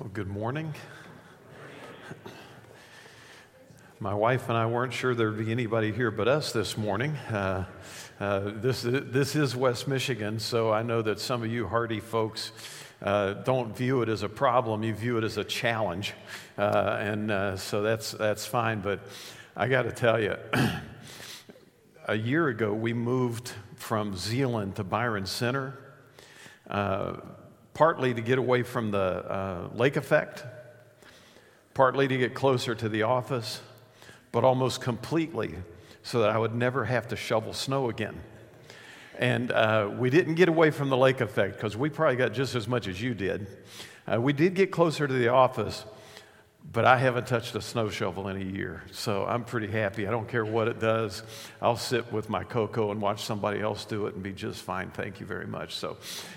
Well, good morning. My wife and I weren't sure there'd be anybody here but us this morning. Uh, uh, this, this is West Michigan, so I know that some of you hardy folks uh, don't view it as a problem, you view it as a challenge. Uh, and uh, so that's, that's fine. But I got to tell you, a year ago, we moved from Zeeland to Byron Center. Partly to get away from the uh, lake effect, partly to get closer to the office, but almost completely so that I would never have to shovel snow again. And uh, we didn't get away from the lake effect because we probably got just as much as you did. Uh, we did get closer to the office, but I haven't touched a snow shovel in a year, so I'm pretty happy. I don't care what it does. I'll sit with my cocoa and watch somebody else do it and be just fine. Thank you very much. So,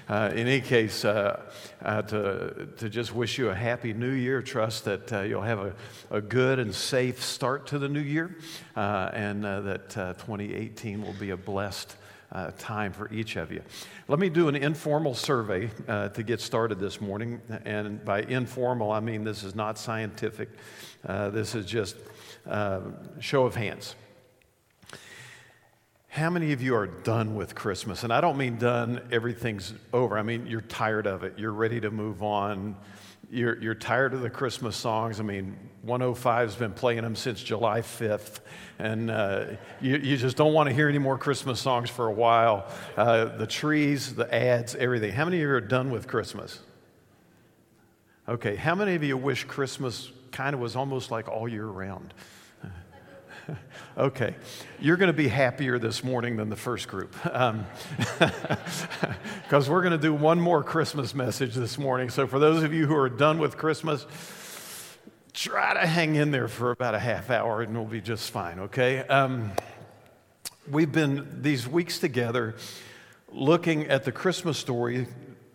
uh, in any case, uh, uh, to, to just wish you a happy new year, trust that uh, you'll have a, a good and safe start to the new year, uh, and uh, that 2018 will be a blessed uh, time for each of you. Let me do an informal survey uh, to get started this morning. And by informal, I mean this is not scientific, uh, this is just uh, show of hands. How many of you are done with Christmas? And I don't mean done, everything's over. I mean, you're tired of it. You're ready to move on you're, you're tired of the Christmas songs. I mean, 105's been playing them since July 5th, and uh, you, you just don't want to hear any more Christmas songs for a while. Uh, the trees, the ads, everything. How many of you are done with Christmas? Okay, how many of you wish Christmas kind of was almost like all year round? okay, you're going to be happier this morning than the first group. Because um, we're going to do one more Christmas message this morning. So, for those of you who are done with Christmas, try to hang in there for about a half hour and we'll be just fine, okay? Um, we've been these weeks together looking at the Christmas story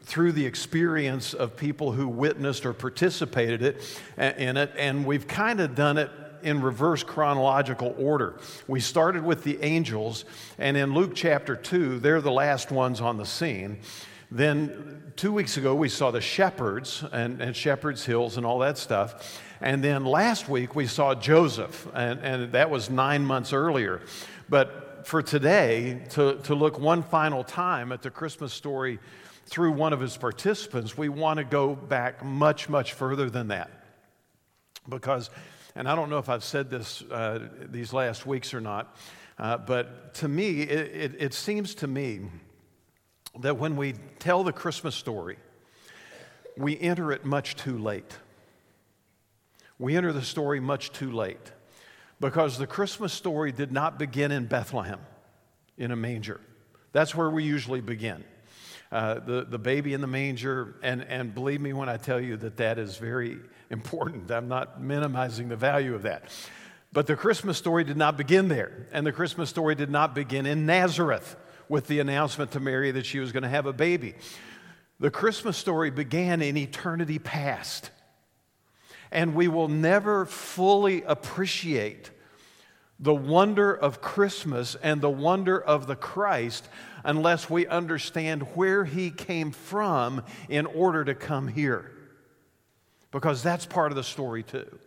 through the experience of people who witnessed or participated it, in it, and we've kind of done it in reverse chronological order. We started with the angels, and in Luke chapter 2, they're the last ones on the scene. Then, two weeks ago, we saw the shepherds and, and Shepherd's Hills and all that stuff. And then last week, we saw Joseph, and, and that was nine months earlier. But for today, to, to look one final time at the Christmas story through one of his participants, we want to go back much, much further than that. Because and I don't know if I've said this uh, these last weeks or not, uh, but to me, it, it, it seems to me that when we tell the Christmas story, we enter it much too late. We enter the story much too late because the Christmas story did not begin in Bethlehem in a manger. That's where we usually begin. Uh, the, the baby in the manger, and, and believe me when I tell you that that is very important. I'm not minimizing the value of that. But the Christmas story did not begin there. And the Christmas story did not begin in Nazareth with the announcement to Mary that she was going to have a baby. The Christmas story began in eternity past. And we will never fully appreciate the wonder of Christmas and the wonder of the Christ unless we understand where he came from in order to come here because that's part of the story too.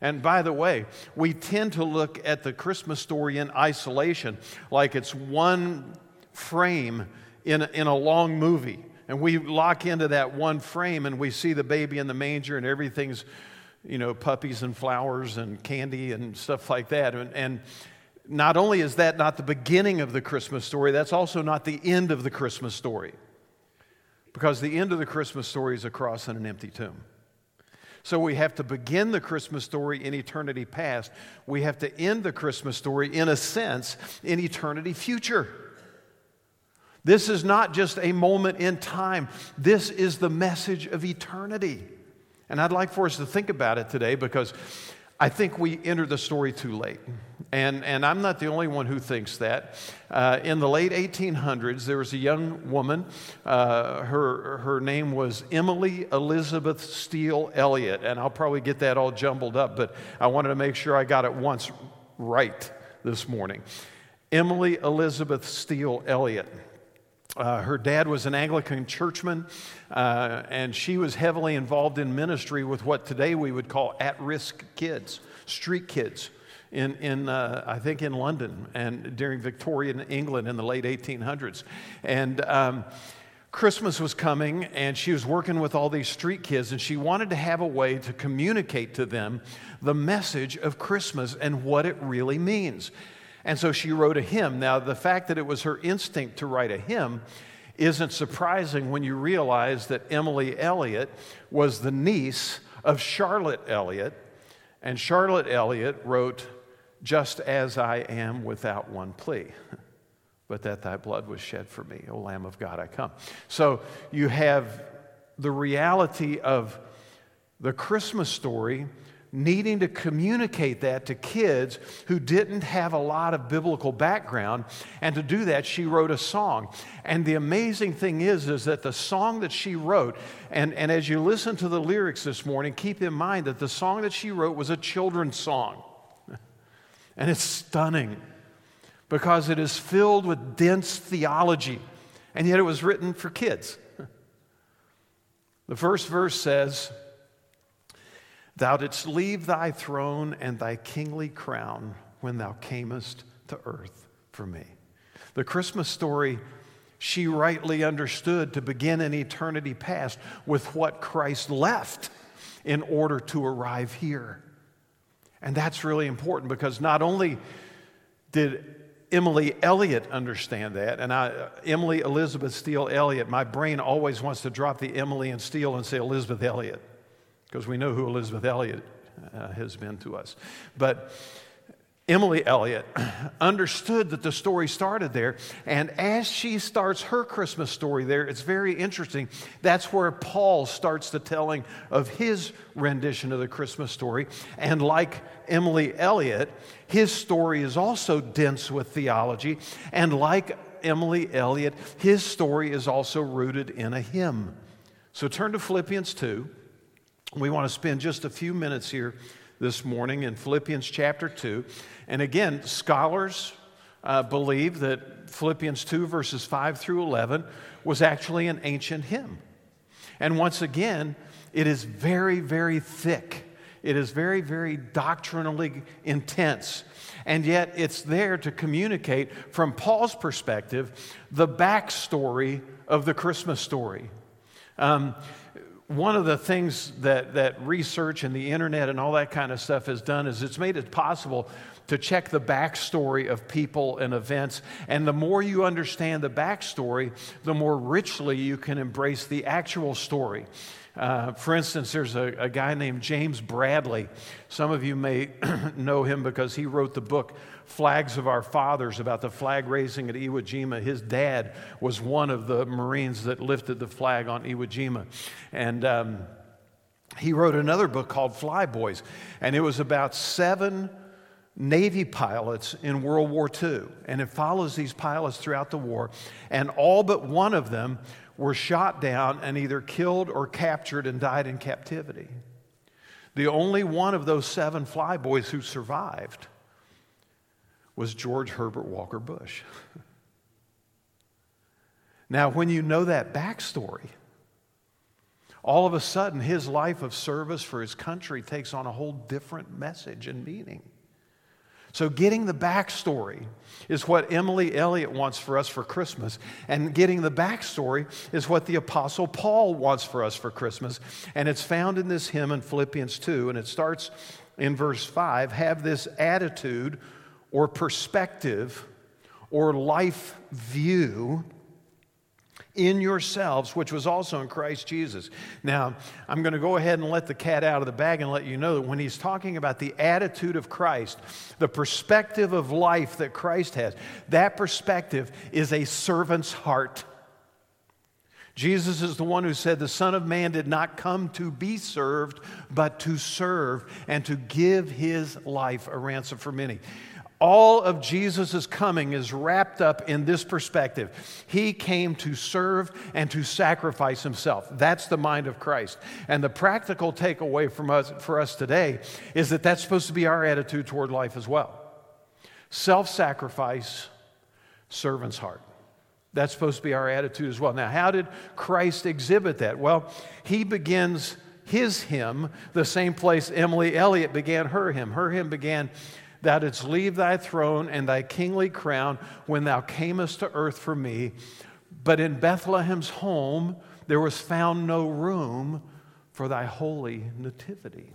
And by the way, we tend to look at the Christmas story in isolation, like it's one frame in in a long movie. And we lock into that one frame and we see the baby in the manger and everything's, you know, puppies and flowers and candy and stuff like that. And, and not only is that not the beginning of the Christmas story, that's also not the end of the Christmas story. Because the end of the Christmas story is a cross and an empty tomb. So we have to begin the Christmas story in eternity past. We have to end the Christmas story, in a sense, in eternity future. This is not just a moment in time, this is the message of eternity. And I'd like for us to think about it today because I think we enter the story too late. And, and I'm not the only one who thinks that. Uh, in the late 1800s, there was a young woman. Uh, her, her name was Emily Elizabeth Steele Elliott. And I'll probably get that all jumbled up, but I wanted to make sure I got it once right this morning. Emily Elizabeth Steele Elliott. Uh, her dad was an Anglican churchman, uh, and she was heavily involved in ministry with what today we would call at risk kids, street kids, in, in uh, I think in London and during Victorian England in the late 1800s. And um, Christmas was coming, and she was working with all these street kids, and she wanted to have a way to communicate to them the message of Christmas and what it really means. And so she wrote a hymn. Now, the fact that it was her instinct to write a hymn isn't surprising when you realize that Emily Elliott was the niece of Charlotte Elliott. And Charlotte Elliott wrote, Just as I am without one plea, but that thy blood was shed for me, O Lamb of God, I come. So you have the reality of the Christmas story needing to communicate that to kids who didn't have a lot of biblical background. And to do that, she wrote a song. And the amazing thing is, is that the song that she wrote, and, and as you listen to the lyrics this morning, keep in mind that the song that she wrote was a children's song. And it's stunning because it is filled with dense theology, and yet it was written for kids. The first verse says, Thou didst leave thy throne and thy kingly crown when thou camest to earth for me. The Christmas story she rightly understood to begin in eternity past with what Christ left in order to arrive here. And that's really important because not only did Emily Elliott understand that, and I, Emily Elizabeth Steele Elliott, my brain always wants to drop the Emily and Steele and say Elizabeth Elliot because we know who Elizabeth Elliot uh, has been to us. But Emily Elliott understood that the story started there. And as she starts her Christmas story there, it's very interesting. That's where Paul starts the telling of his rendition of the Christmas story. And like Emily Elliott, his story is also dense with theology. And like Emily Elliott, his story is also rooted in a hymn. So turn to Philippians 2. We want to spend just a few minutes here this morning in Philippians chapter 2. And again, scholars uh, believe that Philippians 2, verses 5 through 11, was actually an ancient hymn. And once again, it is very, very thick. It is very, very doctrinally intense. And yet, it's there to communicate, from Paul's perspective, the backstory of the Christmas story. Um, one of the things that, that research and the internet and all that kind of stuff has done is it's made it possible to check the backstory of people and events. And the more you understand the backstory, the more richly you can embrace the actual story. Uh, for instance, there's a, a, guy named James Bradley. Some of you may know him because he wrote the book Flags of Our Fathers about the flag raising at Iwo Jima. His dad was one of the Marines that lifted the flag on Iwo Jima. And um, he wrote another book called Flyboys, and it was about seven Navy pilots in World War II. And it follows these pilots throughout the war, and all but one of them were shot down and either killed or captured and died in captivity. The only one of those seven flyboys who survived was George Herbert Walker Bush. now, when you know that backstory, all of a sudden his life of service for his country takes on a whole different message and meaning. So, getting the backstory is what Emily Elliott wants for us for Christmas. And getting the backstory is what the Apostle Paul wants for us for Christmas. And it's found in this hymn in Philippians 2. And it starts in verse 5 Have this attitude or perspective or life view in yourselves, which was also in Christ Jesus. Now, I'm going to go ahead and let the cat out of the bag and let you know that when he's talking about the attitude of Christ, the perspective of life that Christ has, that perspective is a servant's heart. Jesus is the one who said, The Son of Man did not come to be served, but to serve and to give his life a ransom for many. All of Jesus' coming is wrapped up in this perspective. He came to serve and to sacrifice himself. That's the mind of Christ. And the practical takeaway from us, for us today is that that's supposed to be our attitude toward life as well self sacrifice, servant's heart. That's supposed to be our attitude as well. Now, how did Christ exhibit that? Well, he begins his hymn the same place Emily Elliott began her hymn. Her hymn began, Thou didst leave thy throne and thy kingly crown when thou camest to earth for me. But in Bethlehem's home there was found no room for thy holy nativity.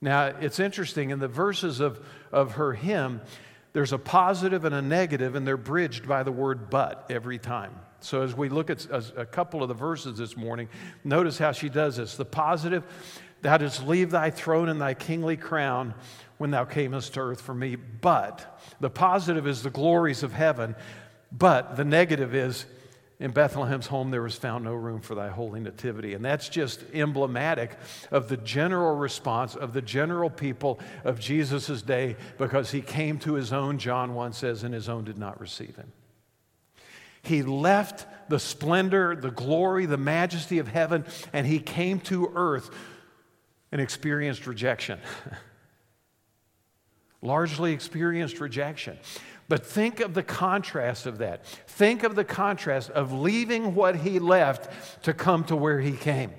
Now, it's interesting, in the verses of, of her hymn, there's a positive and a negative, and they're bridged by the word but every time. So, as we look at a, a couple of the verses this morning, notice how she does this. The positive, thou didst leave thy throne and thy kingly crown when thou camest to earth for me. But the positive is the glories of heaven, but the negative is in Bethlehem's home there was found no room for thy holy nativity. And that's just emblematic of the general response of the general people of Jesus' day because he came to his own, John 1 says, and his own did not receive him. He left the splendor, the glory, the majesty of heaven, and he came to earth and experienced rejection. Largely experienced rejection. But think of the contrast of that. Think of the contrast of leaving what he left to come to where he came.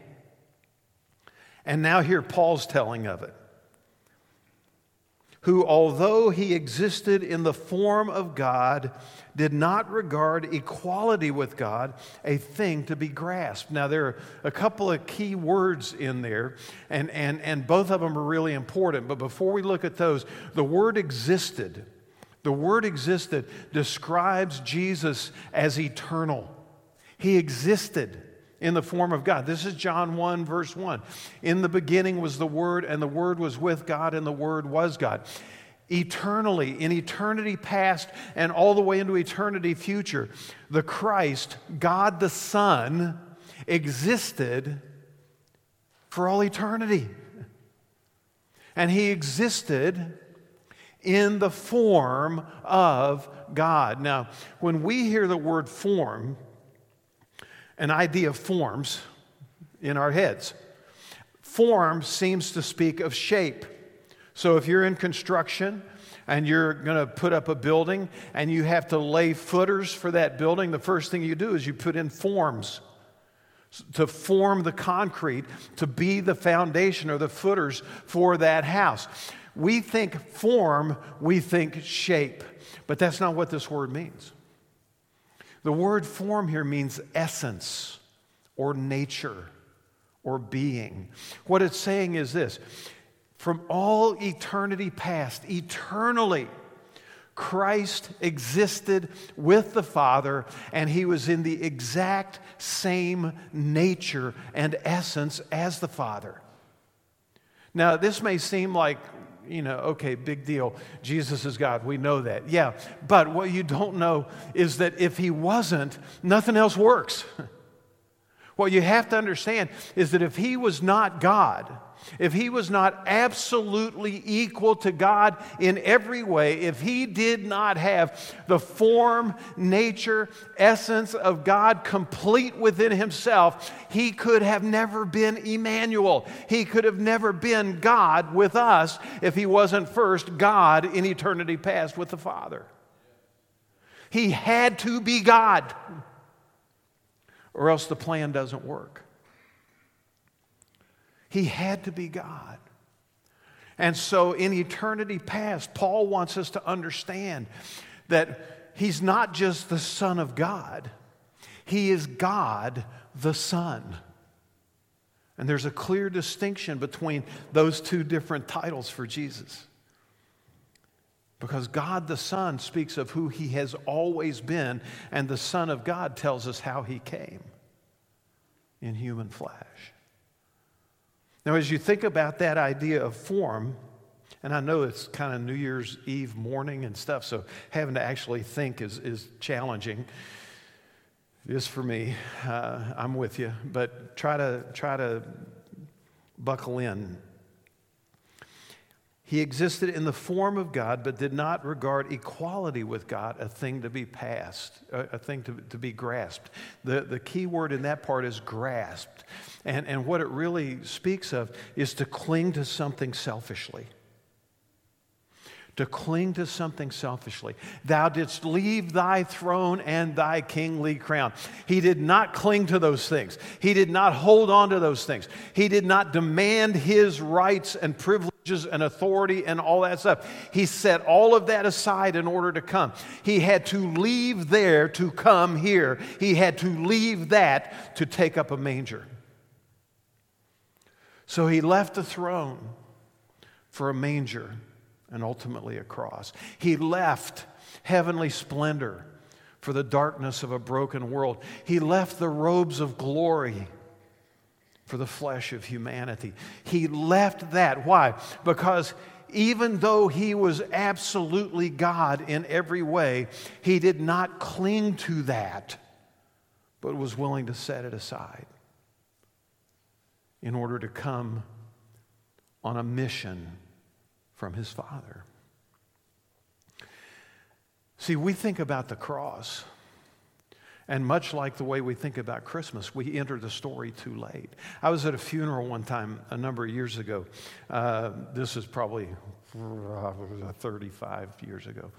And now, here Paul's telling of it. Who, although he existed in the form of God, did not regard equality with God a thing to be grasped. Now, there are a couple of key words in there, and, and, and both of them are really important. But before we look at those, the word existed the word existed describes Jesus as eternal. He existed in the form of God. This is John 1, verse 1. In the beginning was the Word, and the Word was with God, and the Word was God. Eternally, in eternity past, and all the way into eternity future, the Christ, God the Son, existed for all eternity. And He existed in the form of God. Now, when we hear the word form, an idea forms in our heads. Form seems to speak of shape. So if you're in construction and you're going to put up a building and you have to lay footers for that building, the first thing you do is you put in forms to form the concrete to be the foundation or the footers for that house. We think form, we think shape, but that's not what this word means. The word form here means essence or nature or being. What it's saying is this from all eternity past, eternally, Christ existed with the Father, and he was in the exact same nature and essence as the Father. Now, this may seem like you know, okay, big deal. Jesus is God. We know that. Yeah. But what you don't know is that if he wasn't, nothing else works. what you have to understand is that if he was not God, if he was not absolutely equal to God in every way, if he did not have the form, nature, essence of God complete within himself, he could have never been Emmanuel. He could have never been God with us if he wasn't first God in eternity past with the Father. He had to be God, or else the plan doesn't work. He had to be God. And so, in eternity past, Paul wants us to understand that he's not just the Son of God, he is God the Son. And there's a clear distinction between those two different titles for Jesus. Because God the Son speaks of who he has always been, and the Son of God tells us how he came in human flesh. Now, as you think about that idea of form, and I know it's kind of New Year's Eve morning and stuff, so having to actually think is, is challenging. It is for me. Uh, I'm with you, but try to try to buckle in he existed in the form of God, but did not regard equality with God a thing to be passed, a, thing to, to be grasped. The, the key word in that part is grasped. And, and what it really speaks of is to cling to something selfishly, to cling to something selfishly. Thou didst leave thy throne and thy kingly crown. He did not cling to those things. He did not hold on to those things. He did not demand his rights and privileges and authority and all that stuff. He set all of that aside in order to come. He had to leave there to come here. He had to leave that to take up a manger. So he left the throne for a manger and ultimately a cross. He left heavenly splendor for the darkness of a broken world. He left the robes of glory for the flesh of humanity. He left that. Why? Because even though he was absolutely God in every way, he did not cling to that, but was willing to set it aside in order to come on a mission from his Father. See, we think about the cross, and much like the way we think about Christmas, we enter the story too late. I was at a funeral one time a number of years ago. Uh, this is probably uh, 35 years ago.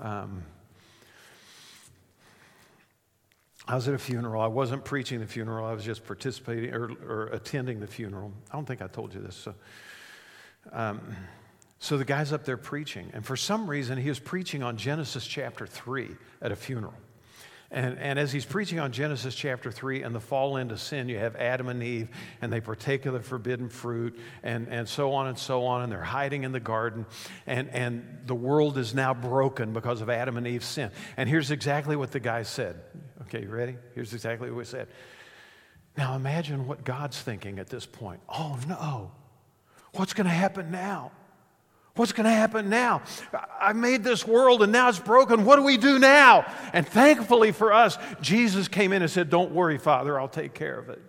Um, I was at a funeral. I wasn't preaching the funeral. I was just participating or, or attending the funeral. I don't think I told you this. So um, so the guy's up there preaching, and for some reason, he was preaching on Genesis chapter 3 at a funeral. And, and as he's preaching on Genesis chapter 3 and the fall into sin, you have Adam and Eve, and they partake of the forbidden fruit, and, and so on and so on, and they're hiding in the garden, and, and the world is now broken because of Adam and Eve's sin. And here's exactly what the guy said. Okay, you ready? Here's exactly what he said. Now imagine what God's thinking at this point. Oh no. What's going to happen now? What's going to happen now? I made this world and now it's broken. What do we do now? And thankfully for us, Jesus came in and said, Don't worry, Father, I'll take care of it.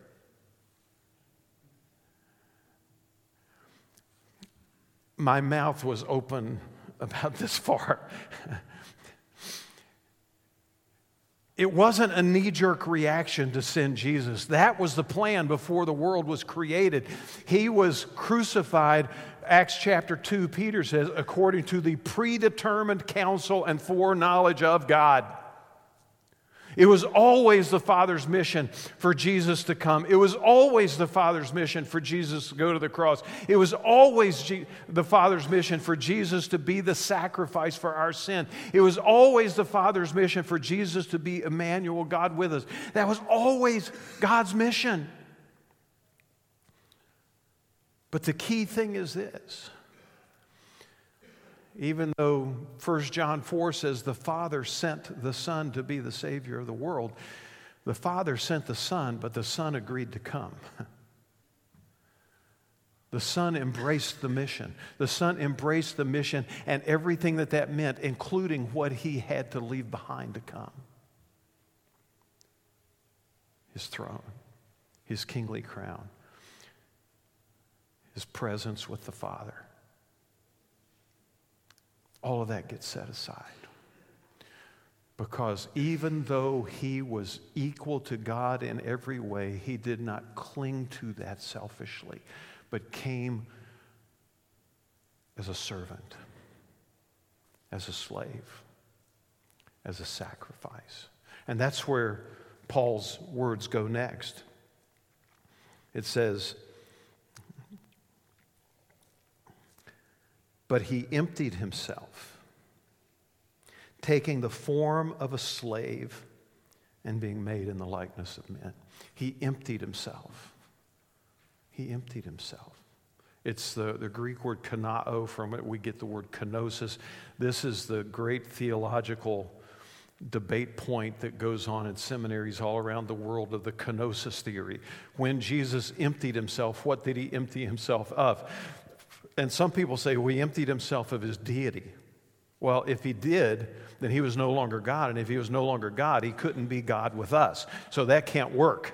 My mouth was open about this far. It wasn't a knee jerk reaction to send Jesus. That was the plan before the world was created. He was crucified, Acts chapter 2, Peter says, according to the predetermined counsel and foreknowledge of God. It was always the Father's mission for Jesus to come. It was always the Father's mission for Jesus to go to the cross. It was always the Father's mission for Jesus to be the sacrifice for our sin. It was always the Father's mission for Jesus to be Emmanuel, God with us. That was always God's mission. But the key thing is this even though 1 John 4 says the Father sent the Son to be the Savior of the world, the Father sent the Son, but the Son agreed to come. The Son embraced the mission. The Son embraced the mission and everything that that meant, including what he had to leave behind to come his throne, his kingly crown, his presence with the Father all of that gets set aside. Because even though he was equal to God in every way, he did not cling to that selfishly, but came as a servant, as a slave, as a sacrifice. And that's where Paul's words go next. It says, But he emptied himself, taking the form of a slave and being made in the likeness of men. He emptied himself. He emptied himself. It's the, the Greek word kanao, from it we get the word kenosis. This is the great theological debate point that goes on in seminaries all around the world of the kenosis theory. When Jesus emptied himself, what did he empty himself of? And some people say, well, he emptied himself of his deity. Well, if he did, then he was no longer God. And if he was no longer God, he couldn't be God with us. So that can't work.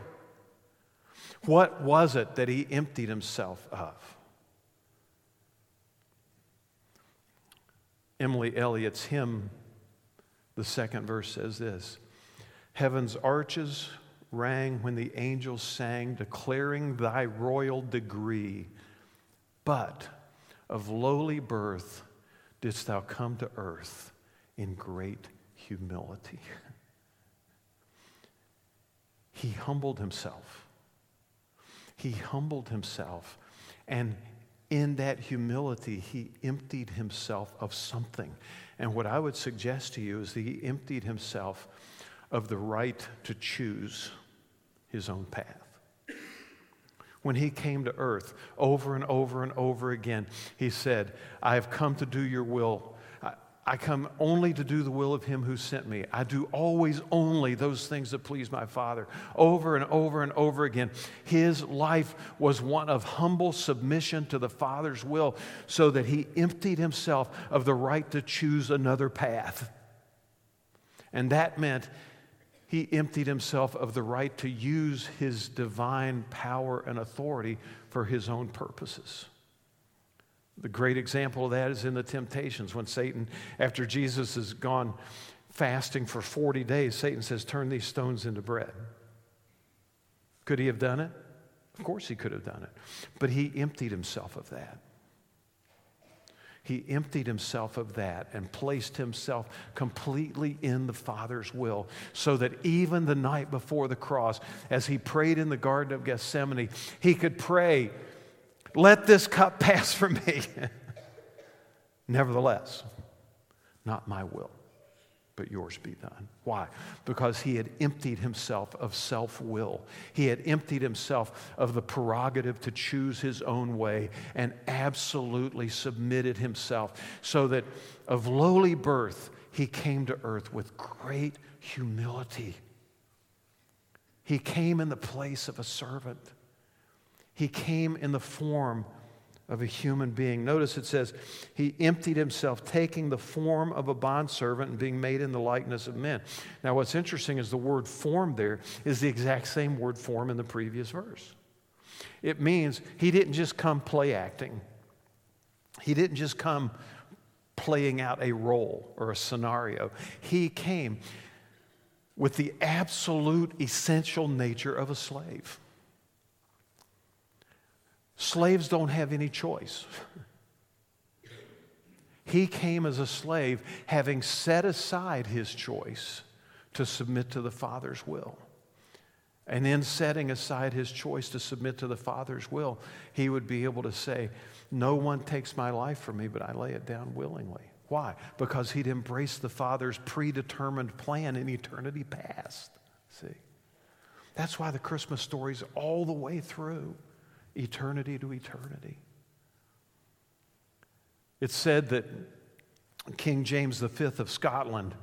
What was it that he emptied himself of? Emily Elliott's hymn, the second verse says this Heaven's arches rang when the angels sang, declaring thy royal degree. But of lowly birth didst thou come to earth in great humility. He humbled himself. He humbled himself. And in that humility, he emptied himself of something. And what I would suggest to you is that he emptied himself of the right to choose his own path. When he came to earth over and over and over again, he said, I have come to do your will. I come only to do the will of him who sent me. I do always only those things that please my Father. Over and over and over again. His life was one of humble submission to the Father's will so that he emptied himself of the right to choose another path. And that meant he emptied himself of the right to use his divine power and authority for his own purposes. The great example of that is in the temptations when Satan, after Jesus has gone fasting for 40 days, Satan says, Turn these stones into bread. Could he have done it? Of course he could have done it. But he emptied himself of that. He emptied himself of that and placed himself completely in the Father's will so that even the night before the cross, as he prayed in the Garden of Gethsemane, he could pray, Let this cup pass from me. Nevertheless, not my will but yours be done. Why? Because he had emptied himself of self will. He had emptied himself of the prerogative to choose his own way and absolutely submitted himself so that of lowly birth, he came to earth with great humility. He came in the place of a servant, he came in the form of a human being. Notice it says, He emptied himself, taking the form of a bondservant and being made in the likeness of men. Now, what's interesting is the word form there is the exact same word form in the previous verse. It means He didn't just come play acting, He didn't just come playing out a role or a scenario. He came with the absolute essential nature of a slave. Slaves don't have any choice. He came as a slave, having set aside his choice to submit to the Father's will. And in setting aside his choice to submit to the Father's will, he would be able to say, No one takes my life from me, but I lay it down willingly. Why? Because he'd embraced the Father's predetermined plan in eternity past. See? That's why the Christmas story's all the way through eternity to eternity. It's said that King James V of Scotland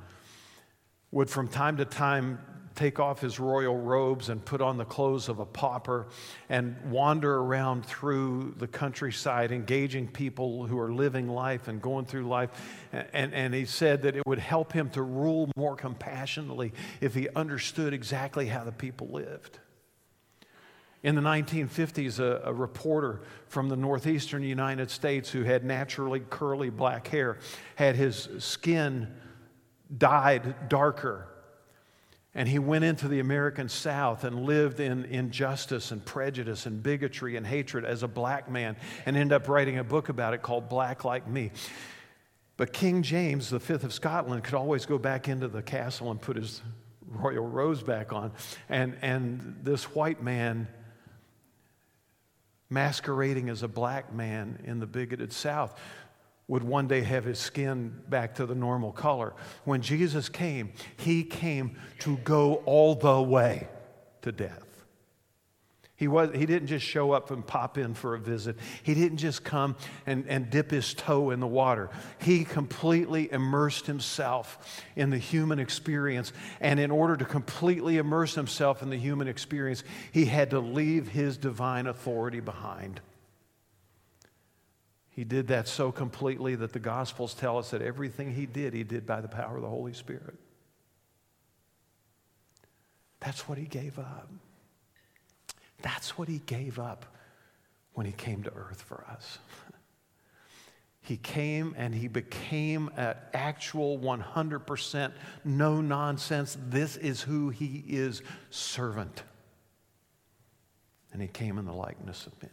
would from time to time take off his royal robes and put on the clothes of a pauper and wander around through the countryside, engaging people who are living life and going through life. And, and he said that it would help him to rule more compassionately if he understood exactly how the people lived. In the 1950s, a, a, reporter from the northeastern United States who had naturally curly black hair had his skin dyed darker. And he went into the American South and lived in injustice and prejudice and bigotry and hatred as a black man and ended up writing a book about it called Black Like Me. But King James, the fifth of Scotland, could always go back into the castle and put his royal rose back on. And, and this white man masquerading as a black man in the bigoted South, would one day have his skin back to the normal color. When Jesus came, he came to go all the way to death. He, was, he didn't just show up and pop in for a visit. He didn't just come and, and dip his toe in the water. He completely immersed himself in the human experience. And in order to completely immerse himself in the human experience, he had to leave his divine authority behind. He did that so completely that the Gospels tell us that everything he did, he did by the power of the Holy Spirit. That's what he gave up. That's what he gave up when he came to earth for us. He came and he became an actual 100% no nonsense, this is who he is servant. And he came in the likeness of men.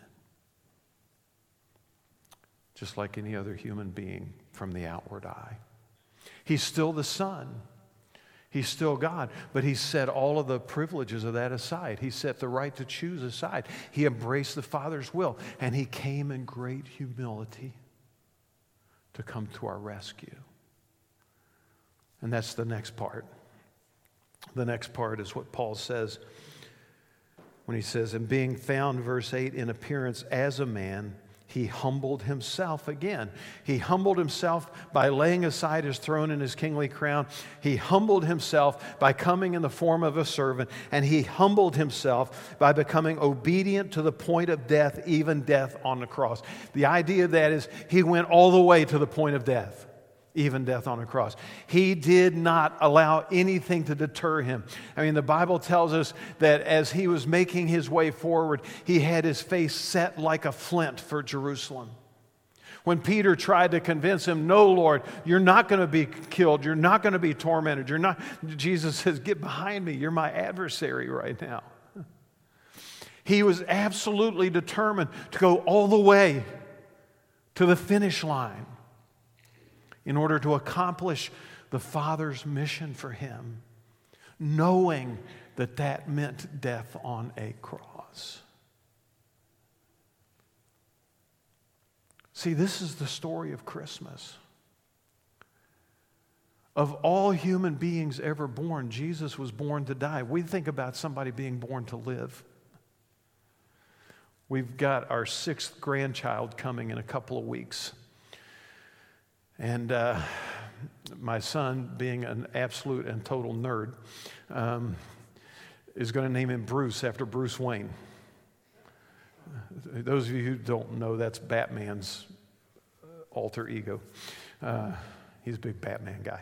just like any other human being from the outward eye. He's still the Son. He's still God, but he set all of the privileges of that aside. He set the right to choose aside. He embraced the Father's will, and he came in great humility to come to our rescue. And that's the next part. The next part is what Paul says when he says, And being found, verse 8, in appearance as a man, he humbled himself again. He humbled himself by laying aside his throne and his kingly crown. He humbled himself by coming in the form of a servant, and he humbled himself by becoming obedient to the point of death, even death on the cross. The idea of that is he went all the way to the point of death even death on a cross. He did not allow anything to deter him. I mean, the Bible tells us that as he was making his way forward, he had his face set like a flint for Jerusalem. When Peter tried to convince him, No, Lord, you're not going to be killed. You're not going to be tormented. You're not, Jesus says, Get behind me. You're my adversary right now. He was absolutely determined to go all the way to the finish line in order to accomplish the Father's mission for him, knowing that that meant death on a cross. See, this is the story of Christmas. Of all human beings ever born, Jesus was born to die. We think about somebody being born to live. We've got our sixth grandchild coming in a couple of weeks. And uh, my son, being an absolute and total nerd, um, is going to name him Bruce after Bruce Wayne. Those of you who don't know, that's Batman's alter ego. Uh, he's a big Batman guy.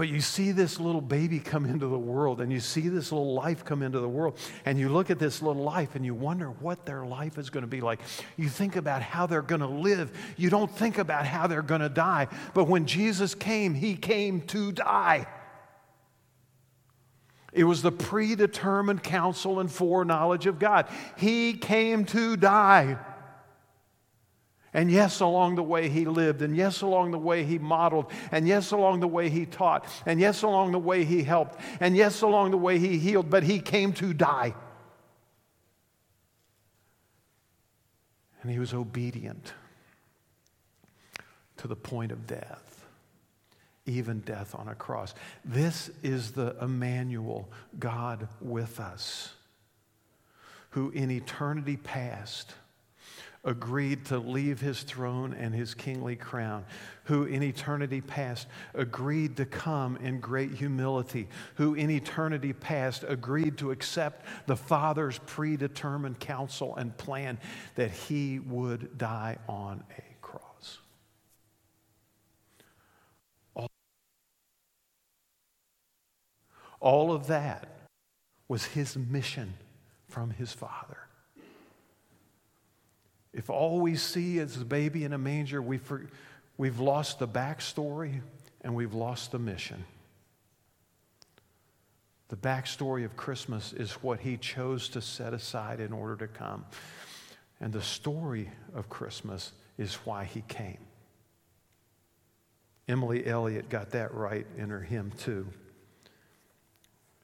But you see this little baby come into the world, and you see this little life come into the world, and you look at this little life and you wonder what their life is going to be like. You think about how they're going to live. You don't think about how they're going to die. But when Jesus came, he came to die. It was the predetermined counsel and foreknowledge of God. He came to die. And yes, along the way he lived, and yes, along the way he modeled, and yes, along the way he taught, and yes, along the way he helped, and yes, along the way he healed, but he came to die. And he was obedient to the point of death, even death on a cross. This is the Emmanuel, God with us, who in eternity past agreed to leave his throne and his kingly crown, who in eternity past agreed to come in great humility, who in eternity past agreed to accept the Father's predetermined counsel and plan that he would die on a cross. All, of that was his mission from his Father. If all we see is the baby in a manger, we've, we've lost the backstory and we've lost the mission. The backstory of Christmas is what he chose to set aside in order to come. And the story of Christmas is why he came. Emily Elliott got that right in her hymn, too.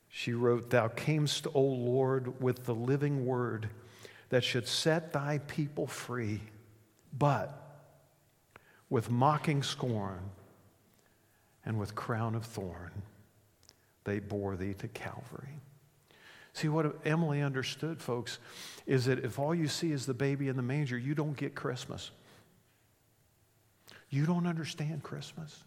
She wrote, Thou camest, O Lord, with the living word that should set thy people free, but with mocking scorn and with crown of thorn they bore thee to Calvary. See, what Emily understood, folks, is that if all you see is the baby in the manger, you don't get Christmas. You don't understand Christmas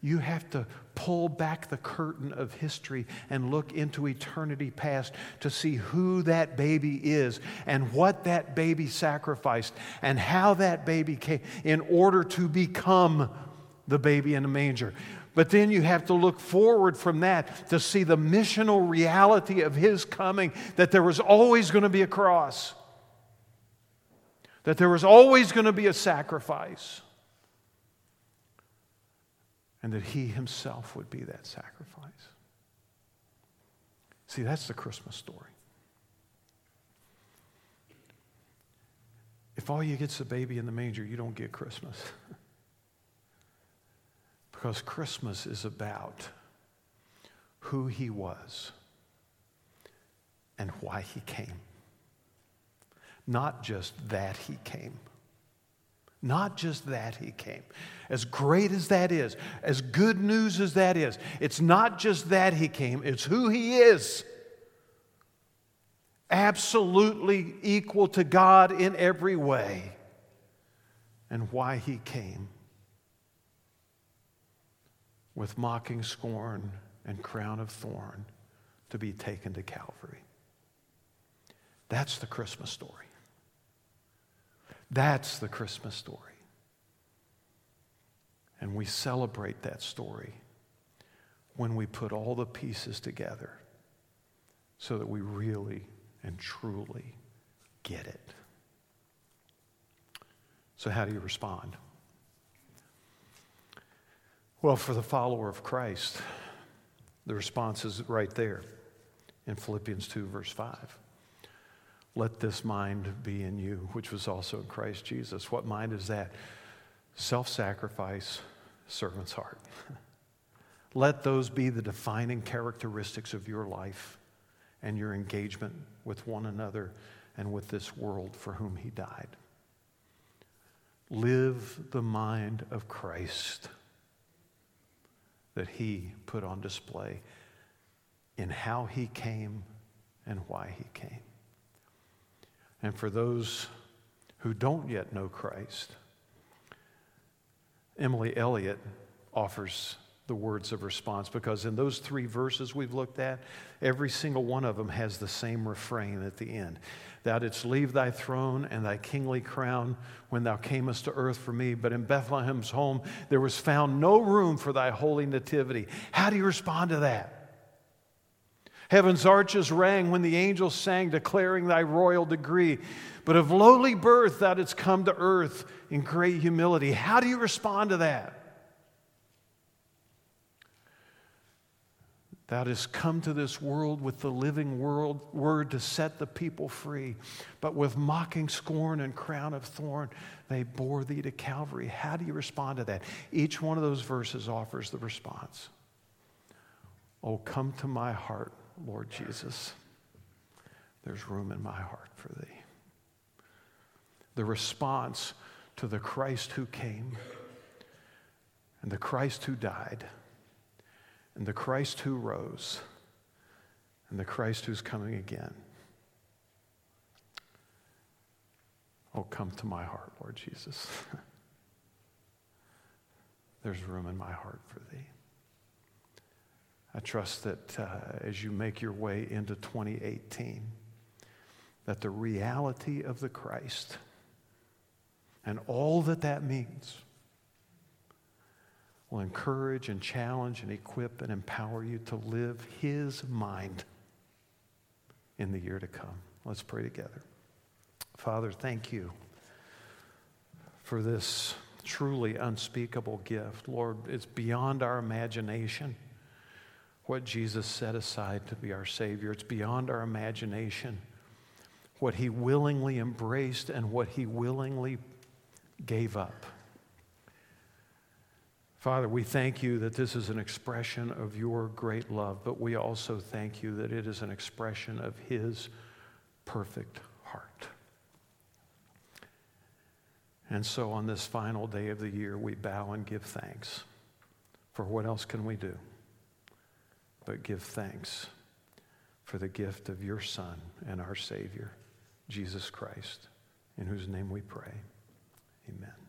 you have to pull back the curtain of history and look into eternity past to see who that baby is and what that baby sacrificed and how that baby came in order to become the baby in the manger. But then you have to look forward from that to see the missional reality of his coming, that there was always going to be a cross, that there was always going to be a sacrifice and that he himself would be that sacrifice. See, that's the Christmas story. If all you get's the baby in the manger, you don't get Christmas. because Christmas is about who he was and why he came. Not just that he came. Not just that he came. As great as that is, as good news as that is, it's not just that he came, it's who he is. Absolutely equal to God in every way, and why he came. With mocking scorn and crown of thorn to be taken to Calvary. That's the Christmas story. That's the Christmas story. And we celebrate that story when we put all the pieces together so that we really and truly get it. So, how do you respond? Well, for the follower of Christ, the response is right there in Philippians 2, verse 5. Let this mind be in you, which was also in Christ Jesus. What mind is that? Self sacrifice, servant's heart. Let those be the defining characteristics of your life and your engagement with one another and with this world for whom He died. Live the mind of Christ that He put on display in how He came and why He came. And for those who don't yet know Christ, Emily Elliott offers the words of response because in those three verses we've looked at, every single one of them has the same refrain at the end. Thou didst leave thy throne and thy kingly crown when thou camest to earth for me, but in Bethlehem's home there was found no room for thy holy nativity. How do you respond to that? Heaven's arches rang when the angels sang, declaring thy royal degree. But of lowly birth thou didst come to earth in great humility. How do you respond to that? Thou didst come to this world with the living world, word to set the people free. But with mocking scorn and crown of thorn, they bore thee to Calvary. How do you respond to that? Each one of those verses offers the response. Oh, come to my heart, Lord Jesus, there's room in my heart for thee. The response to the Christ who came and the Christ who died and the Christ who rose and the Christ who's coming again. Oh, come to my heart, Lord Jesus. There's room in my heart for thee. I trust that uh, as you make your way into 2018, that the reality of the Christ and all that that means will encourage and challenge and equip and empower you to live His mind in the year to come. Let's pray together. Father, thank you for this truly unspeakable gift. Lord, it's beyond our imagination what Jesus set aside to be our Savior. It's beyond our imagination what He willingly embraced and what He willingly gave up. Father, we thank you that this is an expression of your great love, but we also thank you that it is an expression of His perfect heart. And so on this final day of the year, we bow and give thanks. For what else can we do? But give thanks for the gift of your Son and our Savior, Jesus Christ, in whose name we pray. Amen.